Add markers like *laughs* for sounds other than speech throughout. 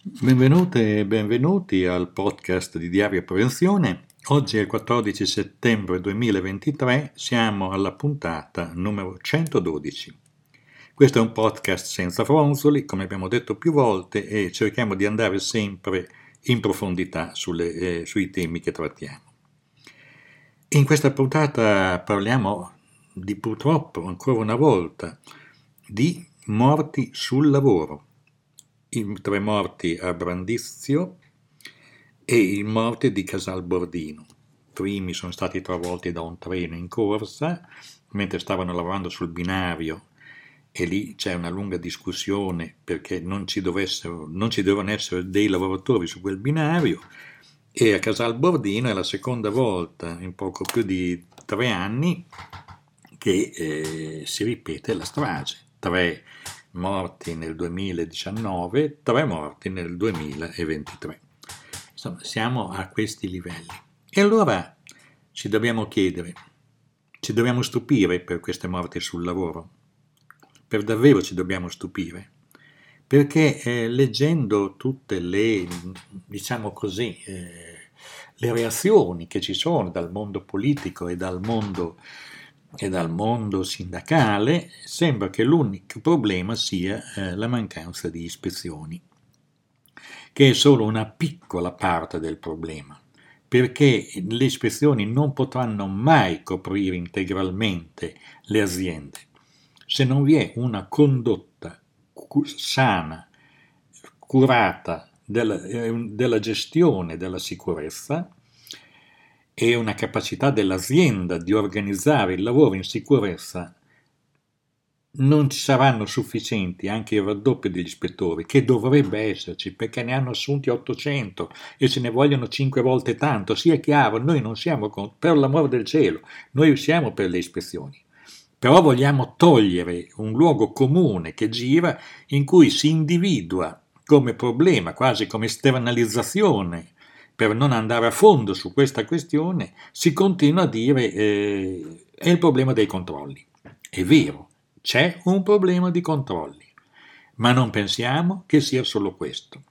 Benvenute e benvenuti al podcast di Diario Prevenzione. Oggi è il 14 settembre 2023, siamo alla puntata numero 112. Questo è un podcast senza fronzoli, come abbiamo detto più volte, e cerchiamo di andare sempre in profondità sulle, eh, sui temi che trattiamo. In questa puntata parliamo di purtroppo, ancora una volta, di morti sul lavoro i tre morti a Brandizio e i morti di Casal Bordino. I primi sono stati travolti da un treno in corsa mentre stavano lavorando sul binario e lì c'è una lunga discussione perché non ci, non ci dovevano essere dei lavoratori su quel binario e a Casal Bordino è la seconda volta in poco più di tre anni che eh, si ripete la strage. Tre morti nel 2019, 3 morti nel 2023. Insomma, siamo a questi livelli. E allora ci dobbiamo chiedere, ci dobbiamo stupire per queste morti sul lavoro? Per davvero ci dobbiamo stupire? Perché eh, leggendo tutte le, diciamo così, eh, le reazioni che ci sono dal mondo politico e dal mondo e dal mondo sindacale sembra che l'unico problema sia eh, la mancanza di ispezioni, che è solo una piccola parte del problema, perché le ispezioni non potranno mai coprire integralmente le aziende se non vi è una condotta sana, curata della, eh, della gestione della sicurezza e una capacità dell'azienda di organizzare il lavoro in sicurezza non ci saranno sufficienti anche il raddoppio degli ispettori, che dovrebbe esserci, perché ne hanno assunti 800 e ce ne vogliono 5 volte tanto. Sia chiaro, noi non siamo con, per l'amore del cielo, noi siamo per le ispezioni. Però vogliamo togliere un luogo comune che gira in cui si individua come problema, quasi come esternalizzazione per non andare a fondo su questa questione, si continua a dire eh, è il problema dei controlli. È vero, c'è un problema di controlli, ma non pensiamo che sia solo questo.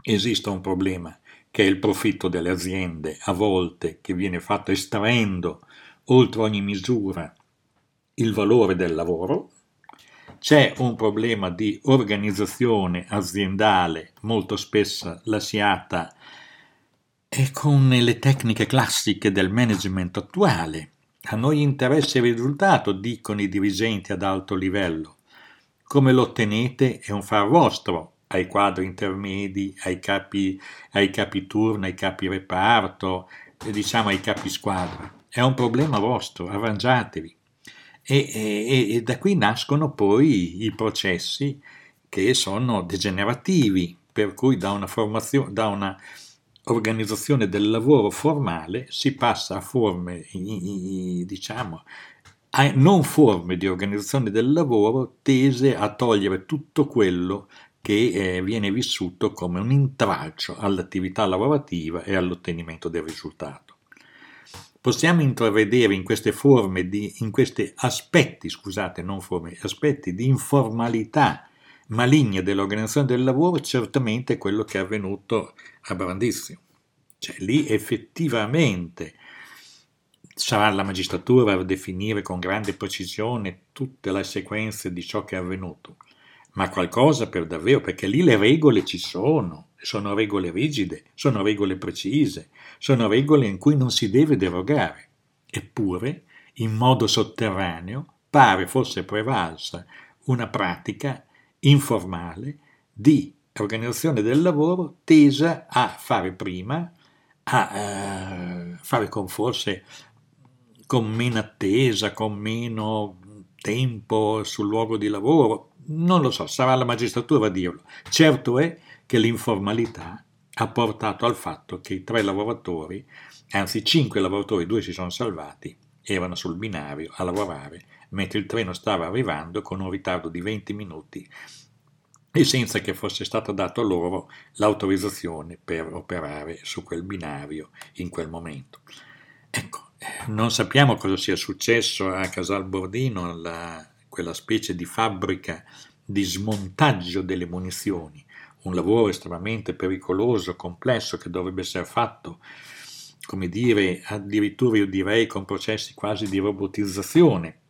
Esiste un problema che è il profitto delle aziende, a volte che viene fatto estraendo oltre ogni misura il valore del lavoro, c'è un problema di organizzazione aziendale molto spesso lasciata e con le tecniche classiche del management attuale. A noi interessa il risultato, dicono i dirigenti ad alto livello. Come lo ottenete è un far vostro, ai quadri intermedi, ai capi, ai capi turno, ai capi reparto, diciamo ai capi squadra. È un problema vostro, arrangiatevi. E, e, e da qui nascono poi i processi che sono degenerativi, per cui da una formazione, da una organizzazione del lavoro formale si passa a forme, diciamo, a non forme di organizzazione del lavoro tese a togliere tutto quello che eh, viene vissuto come un intralcio all'attività lavorativa e all'ottenimento del risultato. Possiamo intravedere in queste forme, di, in questi aspetti, scusate, non forme, aspetti di informalità maligna dell'organizzazione del lavoro certamente quello che è avvenuto a Brandizio. Cioè lì effettivamente sarà la magistratura a definire con grande precisione tutte le sequenze di ciò che è avvenuto, ma qualcosa per davvero, perché lì le regole ci sono, sono regole rigide, sono regole precise, sono regole in cui non si deve derogare. Eppure, in modo sotterraneo, pare fosse prevalsa una pratica informale di organizzazione del lavoro tesa a fare prima, a eh, fare con forse con meno attesa, con meno tempo sul luogo di lavoro, non lo so, sarà la magistratura a dirlo. Certo è che l'informalità ha portato al fatto che i tre lavoratori, anzi cinque lavoratori, due si sono salvati, erano sul binario a lavorare, mentre il treno stava arrivando con un ritardo di 20 minuti e senza che fosse stata data loro l'autorizzazione per operare su quel binario in quel momento. Ecco, non sappiamo cosa sia successo a Casal Bordino, la, quella specie di fabbrica di smontaggio delle munizioni, un lavoro estremamente pericoloso, complesso, che dovrebbe essere fatto, come dire, addirittura io direi con processi quasi di robotizzazione,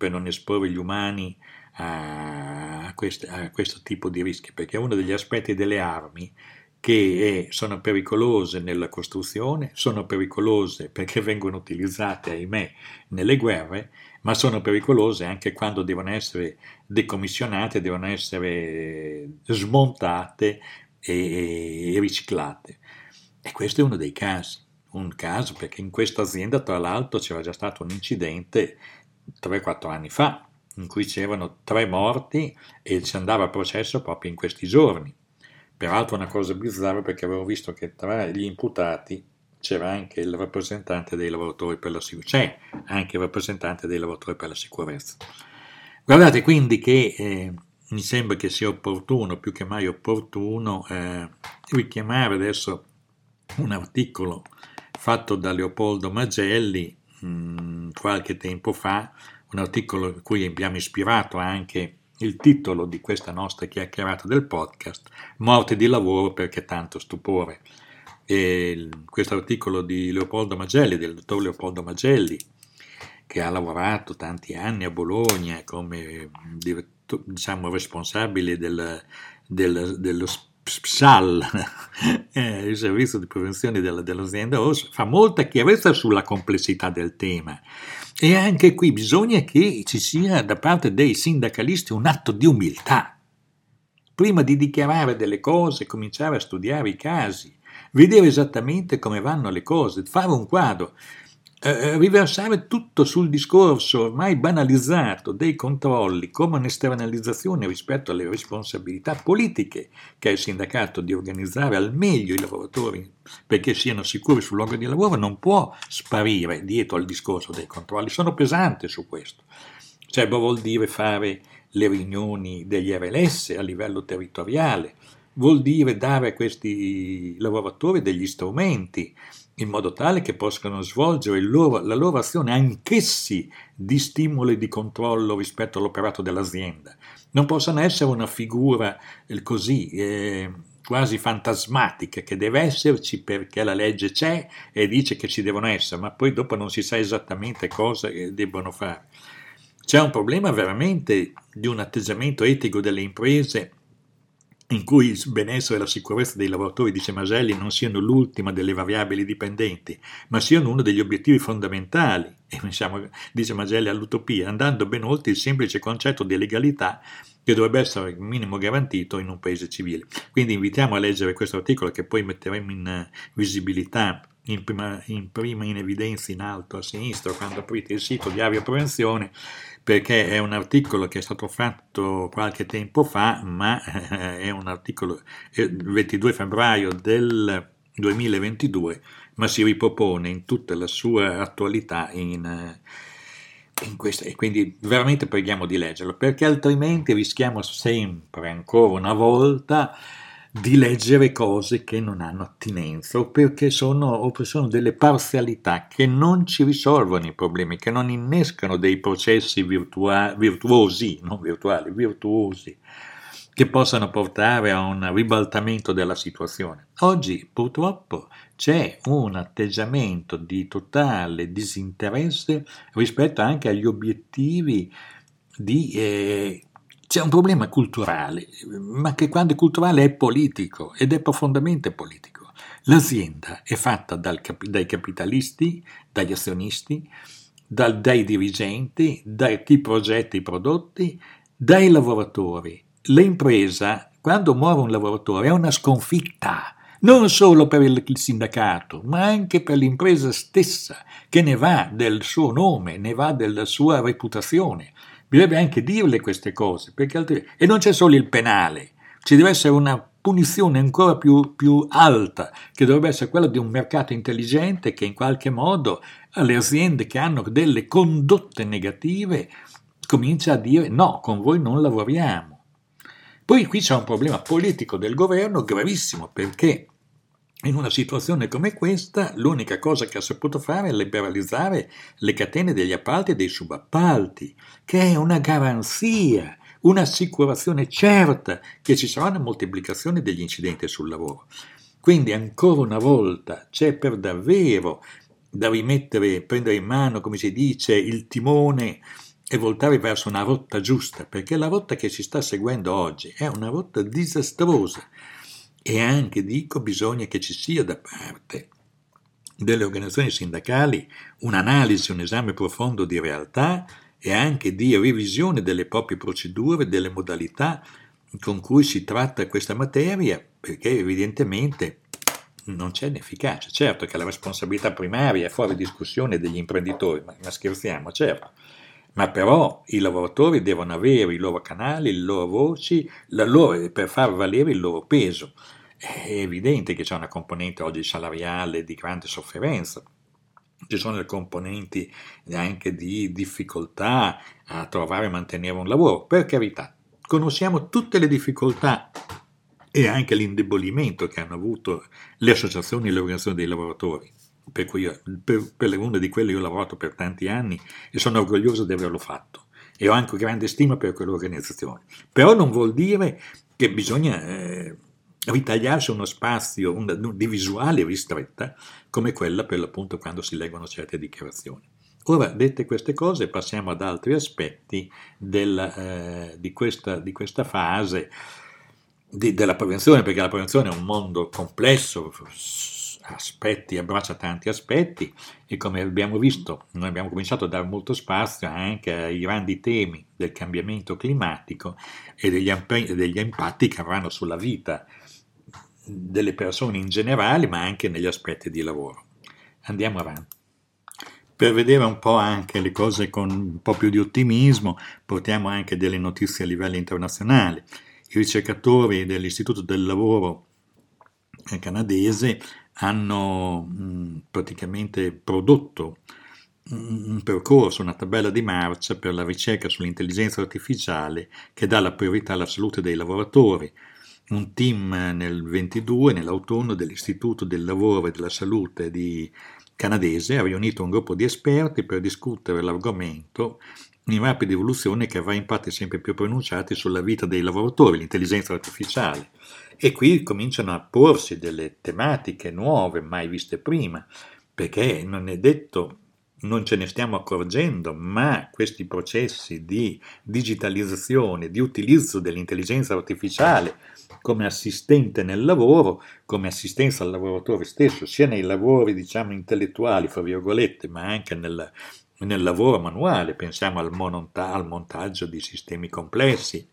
per non esporre gli umani a, queste, a questo tipo di rischi, perché uno degli aspetti delle armi che è, sono pericolose nella costruzione, sono pericolose perché *laughs* vengono utilizzate, ahimè, nelle guerre, ma sono pericolose anche quando devono essere decommissionate, devono essere smontate e, e riciclate. E questo è uno dei casi, un caso perché in questa azienda tra l'altro c'era già stato un incidente 3-4 anni fa, in cui c'erano tre morti e si andava a processo proprio in questi giorni. Peraltro una cosa bizzarra perché avevo visto che tra gli imputati c'era anche il rappresentante dei lavoratori per la sicurezza, c'è anche il rappresentante dei lavoratori per la sicurezza. Guardate quindi che eh, mi sembra che sia opportuno, più che mai opportuno, eh, richiamare adesso un articolo fatto da Leopoldo Magelli mh, mm, qualche tempo fa, un articolo in cui abbiamo ispirato anche il titolo di questa nostra chiacchierata del podcast, Morte di lavoro perché tanto stupore. questo articolo di Leopoldo Magelli, del dottor Leopoldo Magelli, che ha lavorato tanti anni a Bologna come diciamo, responsabile del, del, dello SPSAL, *laughs* eh, il servizio di prevenzione dell'azienda OS, fa molta chiarezza sulla complessità del tema e anche qui bisogna che ci sia da parte dei sindacalisti un atto di umiltà. Prima di dichiarare delle cose, cominciare a studiare i casi, vedere esattamente come vanno le cose, fare un quadro. Eh, eh, riversare tutto sul discorso ormai banalizzato dei controlli come un'esternalizzazione rispetto alle responsabilità politiche che ha il sindacato di organizzare al meglio i lavoratori perché siano sicuri sul luogo di lavoro non può sparire dietro al discorso dei controlli. Sono pesante su questo. Cioè vuol dire fare le riunioni degli RLS a livello territoriale, vuol dire dare a questi lavoratori degli strumenti in modo tale che possano svolgere loro, la loro azione anch'essi di stimolo e di controllo rispetto all'operato dell'azienda. Non possono essere una figura eh, così eh, quasi fantasmatica che deve esserci perché la legge c'è e dice che ci devono essere, ma poi dopo non si sa esattamente cosa debbono fare. C'è un problema veramente di un atteggiamento etico delle imprese in cui il benessere e la sicurezza dei lavoratori, dice Maselli, non siano l'ultima delle variabili dipendenti, ma siano uno degli obiettivi fondamentali, e pensiamo, dice Maselli, all'utopia, andando ben oltre il semplice concetto di legalità che dovrebbe essere il minimo garantito in un paese civile. Quindi invitiamo a leggere questo articolo che poi metteremo in eh, visibilità in prima, in prima in evidenza in alto a sinistra quando aprite il sito di Avio Prevenzione perché è un articolo che è stato fatto qualche tempo fa, ma eh, è un articolo il 22 febbraio del 2022, ma si ripropone in tutta la sua attualità in, eh, in questa, e quindi veramente preghiamo di leggerlo, perché altrimenti rischiamo sempre, ancora una volta, di leggere cose che non hanno attinenza o perché sono, o sono delle parzialità che non ci risolvono i problemi, che non innescano dei processi virtua- virtuosi, non virtuali, virtuosi, che possano portare a un ribaltamento della situazione. Oggi purtroppo c'è un atteggiamento di totale disinteresse rispetto anche agli obiettivi di eh, c'è un problema culturale, ma che quando è culturale è politico ed è profondamente politico. L'azienda è fatta dal, dai capitalisti, dagli azionisti, dal, dai dirigenti, da chi progetta i prodotti, dai lavoratori. L'impresa, quando muore un lavoratore, è una sconfitta non solo per il sindacato, ma anche per l'impresa stessa, che ne va del suo nome, ne va della sua reputazione. Bisogna anche dirle queste cose, altri... e non c'è solo il penale, ci deve essere una punizione ancora più, più, alta, che dovrebbe essere quella di un mercato intelligente che in qualche modo alle aziende che hanno delle condotte negative comincia a dire no, con voi non lavoriamo. Poi qui c'è un problema politico del governo gravissimo perché in una situazione come questa, l'unica cosa che ha saputo fare è liberalizzare le catene degli appalti e dei subappalti, che è una garanzia un'assicurazione certa che ci sarà una moltiplicazione degli incidenti sul lavoro. Quindi ancora una volta c'è per davvero da rimettere, prendere in mano, come si dice, il timone e voltare verso una rotta giusta, perché la rotta che si sta seguendo oggi è una rotta disastrosa e anche, dico, bisogna che ci sia da parte delle organizzazioni sindacali un'analisi, un esame profondo di realtà e anche di revisione delle proprie procedure, delle modalità con cui si tratta questa materia, perché evidentemente non c'è un'efficacia. Certo che la responsabilità primaria è fuori discussione degli imprenditori, ma scherziamo, certo. Ma però i lavoratori devono avere i loro canali, le loro voci, loro, per far valere il loro peso. È evidente che c'è una componente oggi salariale di grande sofferenza, ci sono le componenti anche di difficoltà a trovare e mantenere un lavoro, per carità. Conosciamo tutte le difficoltà e anche l'indebolimento che hanno avuto le associazioni e le organizzazioni dei lavoratori. Per, cui io, per, per una di quelle io ho lavorato per tanti anni e sono orgoglioso di averlo fatto e ho anche grande stima per quell'organizzazione. Però non vuol dire che bisogna eh, ritagliarsi uno spazio una, di visuale ristretta come quella per l'appunto quando si leggono certe dichiarazioni. Ora, dette queste cose, passiamo ad altri aspetti del, eh, di, questa, di, questa, fase di, della prevenzione, perché la prevenzione è un mondo complesso, aspetti, abbraccia tanti aspetti e come abbiamo visto, noi abbiamo cominciato a dare molto spazio anche ai grandi temi del cambiamento climatico e degli, degli impatti che avranno sulla vita delle persone in generale, ma anche negli aspetti di lavoro. Andiamo avanti. Per vedere un po' anche le cose con un po' più di ottimismo, portiamo anche delle notizie a livello internazionale i ricercatori dell'Istituto del Lavoro canadese hanno mh, praticamente prodotto un percorso, una tabella di marcia per la ricerca sull'intelligenza artificiale che dà la priorità alla salute dei lavoratori. Un team nel 22, nell'autunno, dell'Istituto del Lavoro e della Salute canadese ha riunito un gruppo di esperti per discutere l'argomento in rapida evoluzione che avrà impatti sempre più pronunciati sulla vita dei lavoratori, l'intelligenza artificiale. E qui cominciano a porsi delle tematiche nuove, mai viste prima, perché non è detto, non ce ne stiamo accorgendo, ma questi processi di digitalizzazione, di utilizzo dell'intelligenza artificiale come assistente nel lavoro, come assistenza al lavoratore stesso, sia nei lavori, diciamo, intellettuali, fra virgolette, ma anche nel, nel lavoro manuale, pensiamo al, monta- al montaggio di sistemi complessi.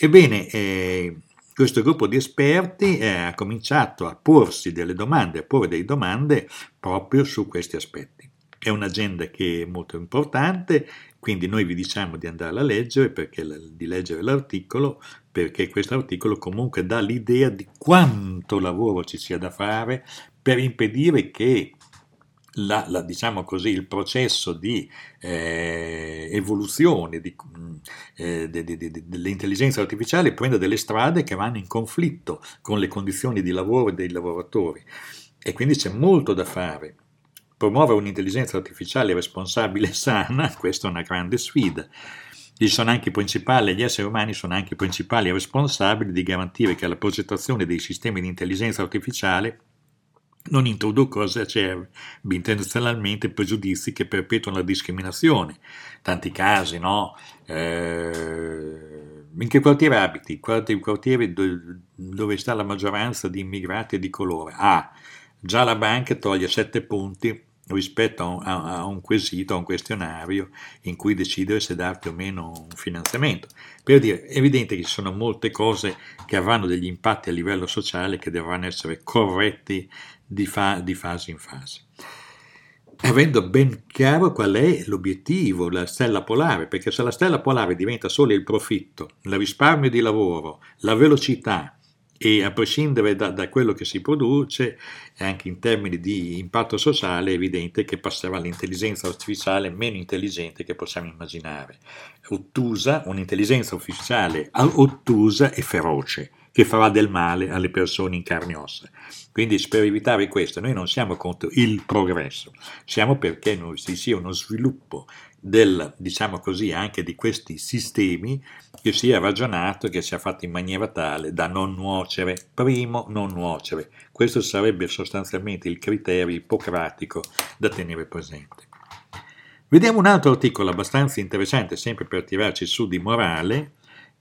Ebbene, eh, questo gruppo di esperti eh, ha cominciato a porsi delle domande, a porre delle domande proprio su questi aspetti. È un'agenda che è molto importante, quindi noi vi diciamo di andarla a leggere, perché, di leggere l'articolo, perché questo articolo comunque dà l'idea di quanto lavoro ci sia da fare per impedire che la, la, diciamo così, il processo di eh, evoluzione di, eh, de, de, de, dell'intelligenza artificiale prende delle strade che vanno in conflitto con le condizioni di lavoro dei lavoratori e quindi c'è molto da fare. Promuovere un'intelligenza artificiale responsabile e sana, *laughs* questa è una grande sfida. Gli esseri umani sono anche i principali responsabili di garantire che la progettazione dei sistemi di intelligenza artificiale non introducono acerbi intenzionalmente pregiudizi che perpetuano la discriminazione. Tanti casi, no? Eh, in che quartiere abiti? Il quartiere dove sta la maggioranza di immigrati di colore. Ah, già la banca toglie sette punti rispetto a un, a un, quesito, a un questionario in cui decidere se darti o meno un finanziamento. Per dire, è evidente che ci sono molte cose che avranno degli impatti a livello sociale che dovranno essere corretti di, fa, di fase in fase. Avendo ben chiaro qual è l'obiettivo, la stella polare, perché se la stella polare diventa solo il profitto, il risparmio di lavoro, la velocità, e a prescindere da, da, quello che si produce, anche in termini di impatto sociale, è evidente che passerà all'intelligenza artificiale meno intelligente che possiamo immaginare. Ottusa, un'intelligenza artificiale ottusa e feroce, che farà del male alle persone in carne e ossa. Quindi per evitare questo noi non siamo contro il progresso, siamo perché ci sia uno sviluppo del, diciamo così, anche di questi sistemi che sia ragionato, che sia fatto in maniera tale da non nuocere. Primo, non nuocere. Questo sarebbe sostanzialmente il criterio ippocratico da tenere presente. Vediamo un altro articolo abbastanza interessante, sempre per tirarci su di morale,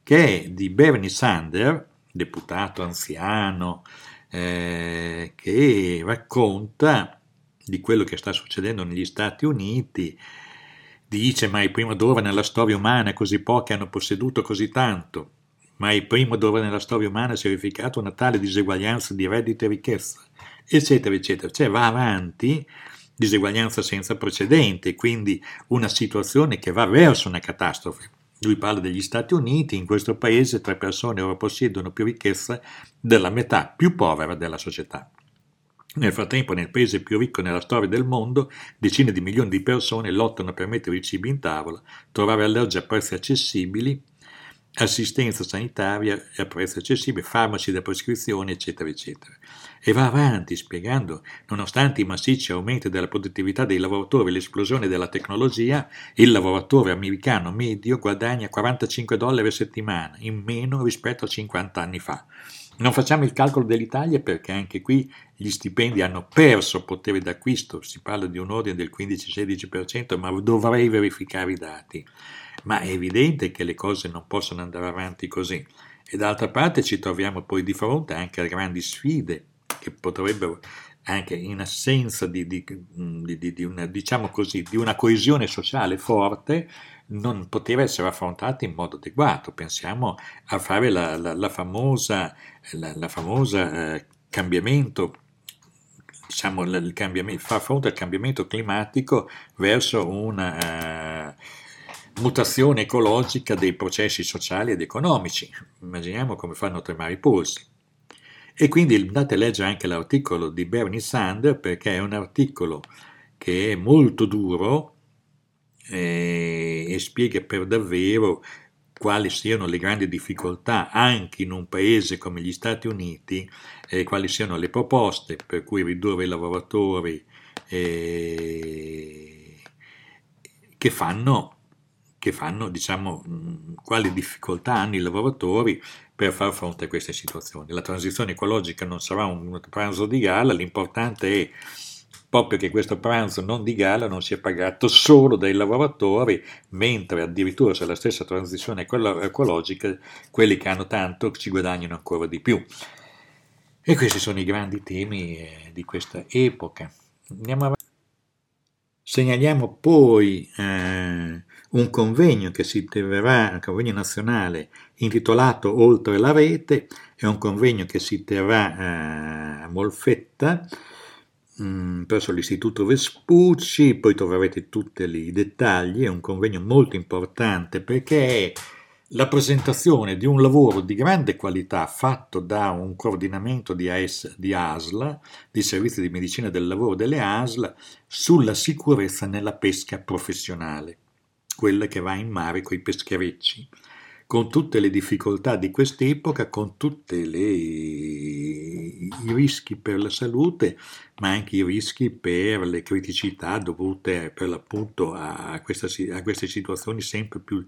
che è di Bernie Sanders, deputato anziano, eh, che racconta di quello che sta succedendo negli Stati Uniti, dice mai prima d'ora nella storia umana così pochi hanno posseduto così tanto, mai prima d'ora nella storia umana si è verificata una tale diseguaglianza di reddito e ricchezza, eccetera, eccetera. Cioè va avanti diseguaglianza senza precedenti, quindi una situazione che va verso una catastrofe. Lui parla degli Stati Uniti, in questo paese tre persone ora possiedono più ricchezza della metà più povera della società. Nel frattempo, nel paese più ricco nella storia del mondo, decine di milioni di persone lottano per mettere i cibi in tavola, trovare alloggi a prezzi accessibili, assistenza sanitaria a prezzi accessibili, farmaci da prescrizione, eccetera, eccetera. E va avanti spiegando, nonostante i massicci aumenti della produttività dei lavoratori e l'esplosione della tecnologia, il lavoratore americano medio guadagna 45 dollari a settimana, in meno rispetto a 50 anni fa. Non facciamo il calcolo dell'Italia perché anche qui gli stipendi hanno perso potere d'acquisto, si parla di un ordine del 15-16%, ma dovrei verificare i dati. Ma è evidente che le cose non possono andare avanti così. E d'altra parte ci troviamo poi di fronte anche a grandi sfide che potrebbero anche in assenza di, di, di, di una, diciamo così, una, coesione sociale forte, non poteva essere affrontata in modo adeguato. Pensiamo a fare la, la, la famosa, la, la famosa eh, cambiamento diciamo, il cambiamento, far fronte al cambiamento climatico verso una uh, mutazione ecologica dei processi sociali ed economici. Immaginiamo come fanno a tremare i polsi. E quindi andate a leggere anche l'articolo di Bernie Sanders perché è un articolo che è molto duro eh, e spiega per davvero quali siano le grandi difficoltà anche in un paese come gli Stati Uniti, eh, quali siano le proposte per cui ridurre i lavoratori eh, che fanno che fanno, diciamo, quali difficoltà hanno i lavoratori per far fronte a queste situazioni. La transizione ecologica non sarà un pranzo di gala, l'importante è proprio che questo pranzo non di gala non sia pagato solo dai lavoratori, mentre addirittura se la stessa transizione ecologica, quelli che hanno tanto ci guadagnano ancora di più. E questi sono i grandi temi eh, di questa epoca. Andiamo avanti. Segnaliamo poi eh, un convegno che si terrà, un convegno nazionale intitolato Oltre la rete, è un convegno che si terrà eh, a Molfetta mm, presso l'Istituto Vespucci, poi troverete tutti i dettagli, è un convegno molto importante perché è la presentazione di un lavoro di grande qualità fatto da un coordinamento di, AS, di ASL, di servizi di medicina del lavoro delle ASL, sulla sicurezza nella pesca professionale, quella che va in mare con i pescherecci, con tutte le difficoltà di quest'epoca, con tutti i rischi per la salute, ma anche i rischi per le criticità dovute per l'appunto a, questa, a queste situazioni sempre più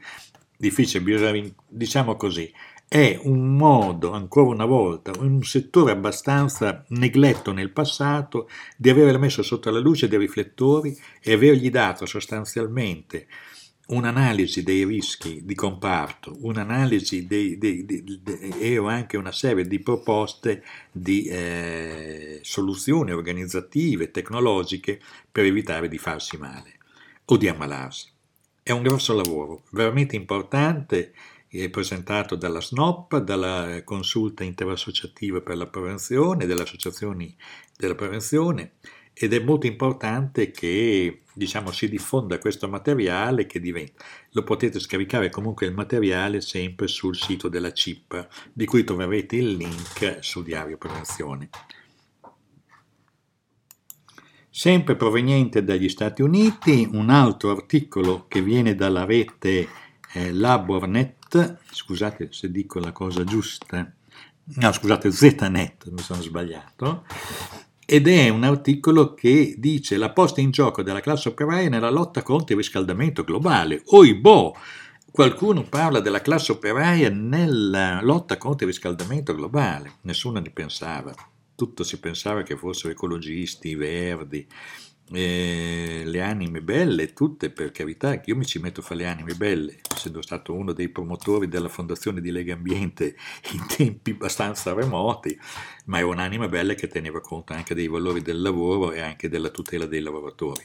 difficile, diciamo così, è un modo, ancora una volta, un settore abbastanza negletto nel passato di aver messo sotto la luce dei riflettori e avergli dato sostanzialmente un'analisi dei rischi di comparto, un'analisi dei, dei, dei, e anche una serie di proposte di eh, soluzioni organizzative, tecnologiche per evitare di farsi male o di ammalarsi. È un grosso lavoro, veramente importante, è presentato dalla SNOP, dalla Consulta Interassociativa per la Prevenzione, delle associazioni della prevenzione ed è molto importante che diciamo, si diffonda questo materiale che diventa. Lo potete scaricare comunque il materiale sempre sul sito della CIP, di cui troverete il link su Diario Prevenzione sempre proveniente dagli Stati Uniti, un altro articolo che viene dalla rete eh, Labornet, scusate se dico la cosa giusta, no scusate Znet, mi sono sbagliato, ed è un articolo che dice la posta in gioco della classe operaia nella lotta contro il riscaldamento globale. Oibò! Qualcuno parla della classe operaia nella lotta contro il riscaldamento globale, nessuno ne pensava. Tutto si pensava che fossero ecologisti, verdi, eh, le anime belle, tutte per carità, io mi ci metto a fare le anime belle, essendo stato uno dei promotori della fondazione di Lega Ambiente *laughs* in tempi abbastanza remoti, ma è un'anima bella che teneva conto anche dei valori del lavoro e anche della tutela dei lavoratori.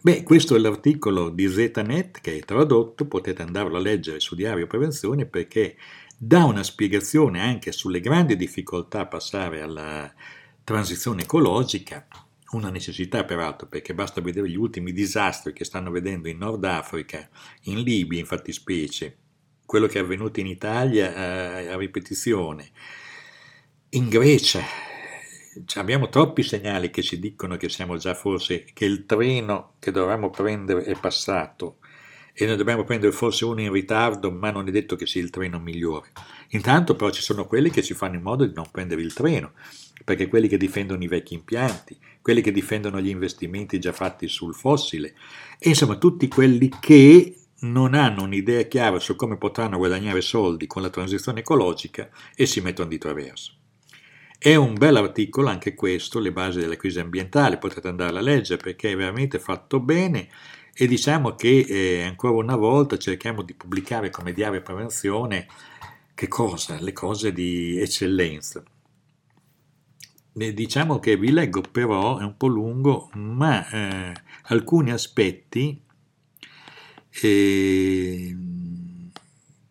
Beh, questo è l'articolo di ZNet che è tradotto, potete andarlo a leggere su Diario Prevenzione perché dà una spiegazione anche sulle grandi difficoltà a passare alla transizione ecologica una necessità peraltro perché basta vedere gli ultimi disastri che stanno vedendo in Nord Africa, in Libia in fattispecie, quello che è avvenuto in Italia a, a ripetizione, in Grecia. Cioè, abbiamo troppi segnali che ci dicono che siamo già forse, che il treno che dovevamo prendere è passato e ne dobbiamo prendere forse uno in ritardo, ma non è detto che sia il treno migliore. Intanto però ci sono quelli che ci fanno in modo di non prendere il treno, perché quelli che difendono i vecchi impianti, quelli che difendono gli investimenti già fatti sul fossile, e insomma tutti quelli che non hanno un'idea chiara su come potranno guadagnare soldi con la transizione ecologica e si mettono di traverso. È un bel articolo anche questo, le basi della crisi ambientale, potete andare a leggere perché è veramente fatto bene e diciamo che eh, ancora una volta cerchiamo di pubblicare come diario prevenzione che cosa? Le cose di eccellenza. Diciamo che vi leggo però, è un po' lungo, ma eh, alcuni aspetti eh,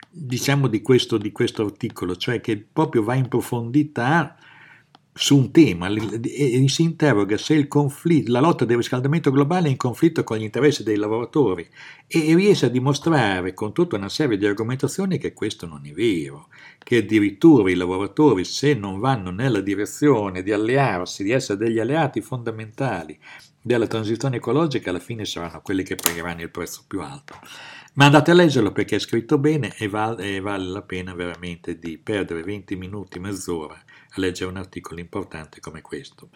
diciamo di questo, di questo articolo, cioè che proprio va in profondità su un tema e si interroga se la lotta del riscaldamento globale è in conflitto con gli interessi dei lavoratori e riesce a dimostrare con tutta una serie di argomentazioni che questo non è vero, che addirittura i lavoratori se non vanno nella direzione di allearsi, di essere degli alleati fondamentali della transizione ecologica, alla fine saranno quelli che pagheranno il prezzo più alto. Ma andate a leggerlo perché è scritto bene e vale, e vale la pena veramente di perdere 20 minuti, mezz'ora a leggere un articolo importante come questo.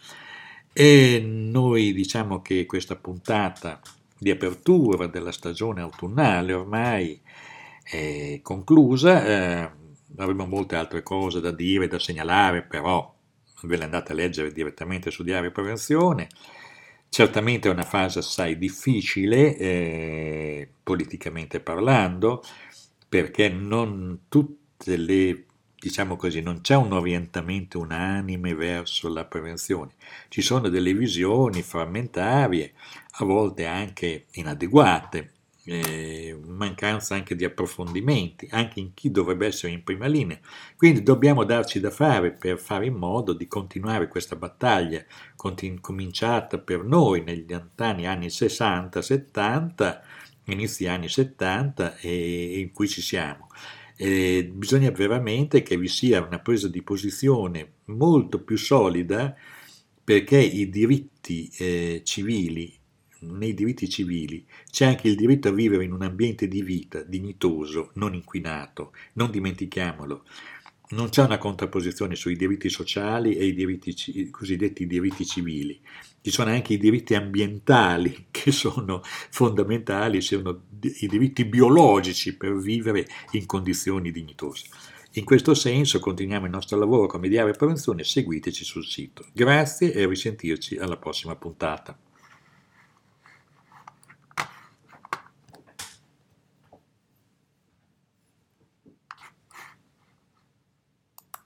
E noi diciamo che questa puntata di apertura della stagione autunnale ormai è conclusa, eh, avremo molte altre cose da dire, da segnalare, però ve le andate a leggere direttamente su Diario Prevenzione. Certamente è una fase assai difficile, eh, politicamente parlando, perché non tutte le diciamo così, non c'è un orientamento unanime verso la prevenzione, ci sono delle visioni frammentarie, a volte anche inadeguate, eh, mancanza anche di approfondimenti, anche in chi dovrebbe essere in prima linea. Quindi dobbiamo darci da fare per fare in modo di continuare questa battaglia continu- cominciata per noi negli anni, anni 60-70, inizi anni 70 e in cui ci siamo. Eh, bisogna veramente che vi sia una presa di posizione molto più solida perché i diritti eh, civili, nei diritti civili c'è anche il diritto a vivere in un ambiente di vita dignitoso, non inquinato, non dimentichiamolo non c'è una contrapposizione sui diritti sociali e i, diritti, i cosiddetti diritti civili. Ci sono anche i diritti ambientali *laughs* che sono fondamentali, sono i diritti biologici per vivere in condizioni dignitose. In questo senso continuiamo il nostro lavoro come diario prevenzione, seguiteci sul sito. Grazie e risentirci alla prossima puntata.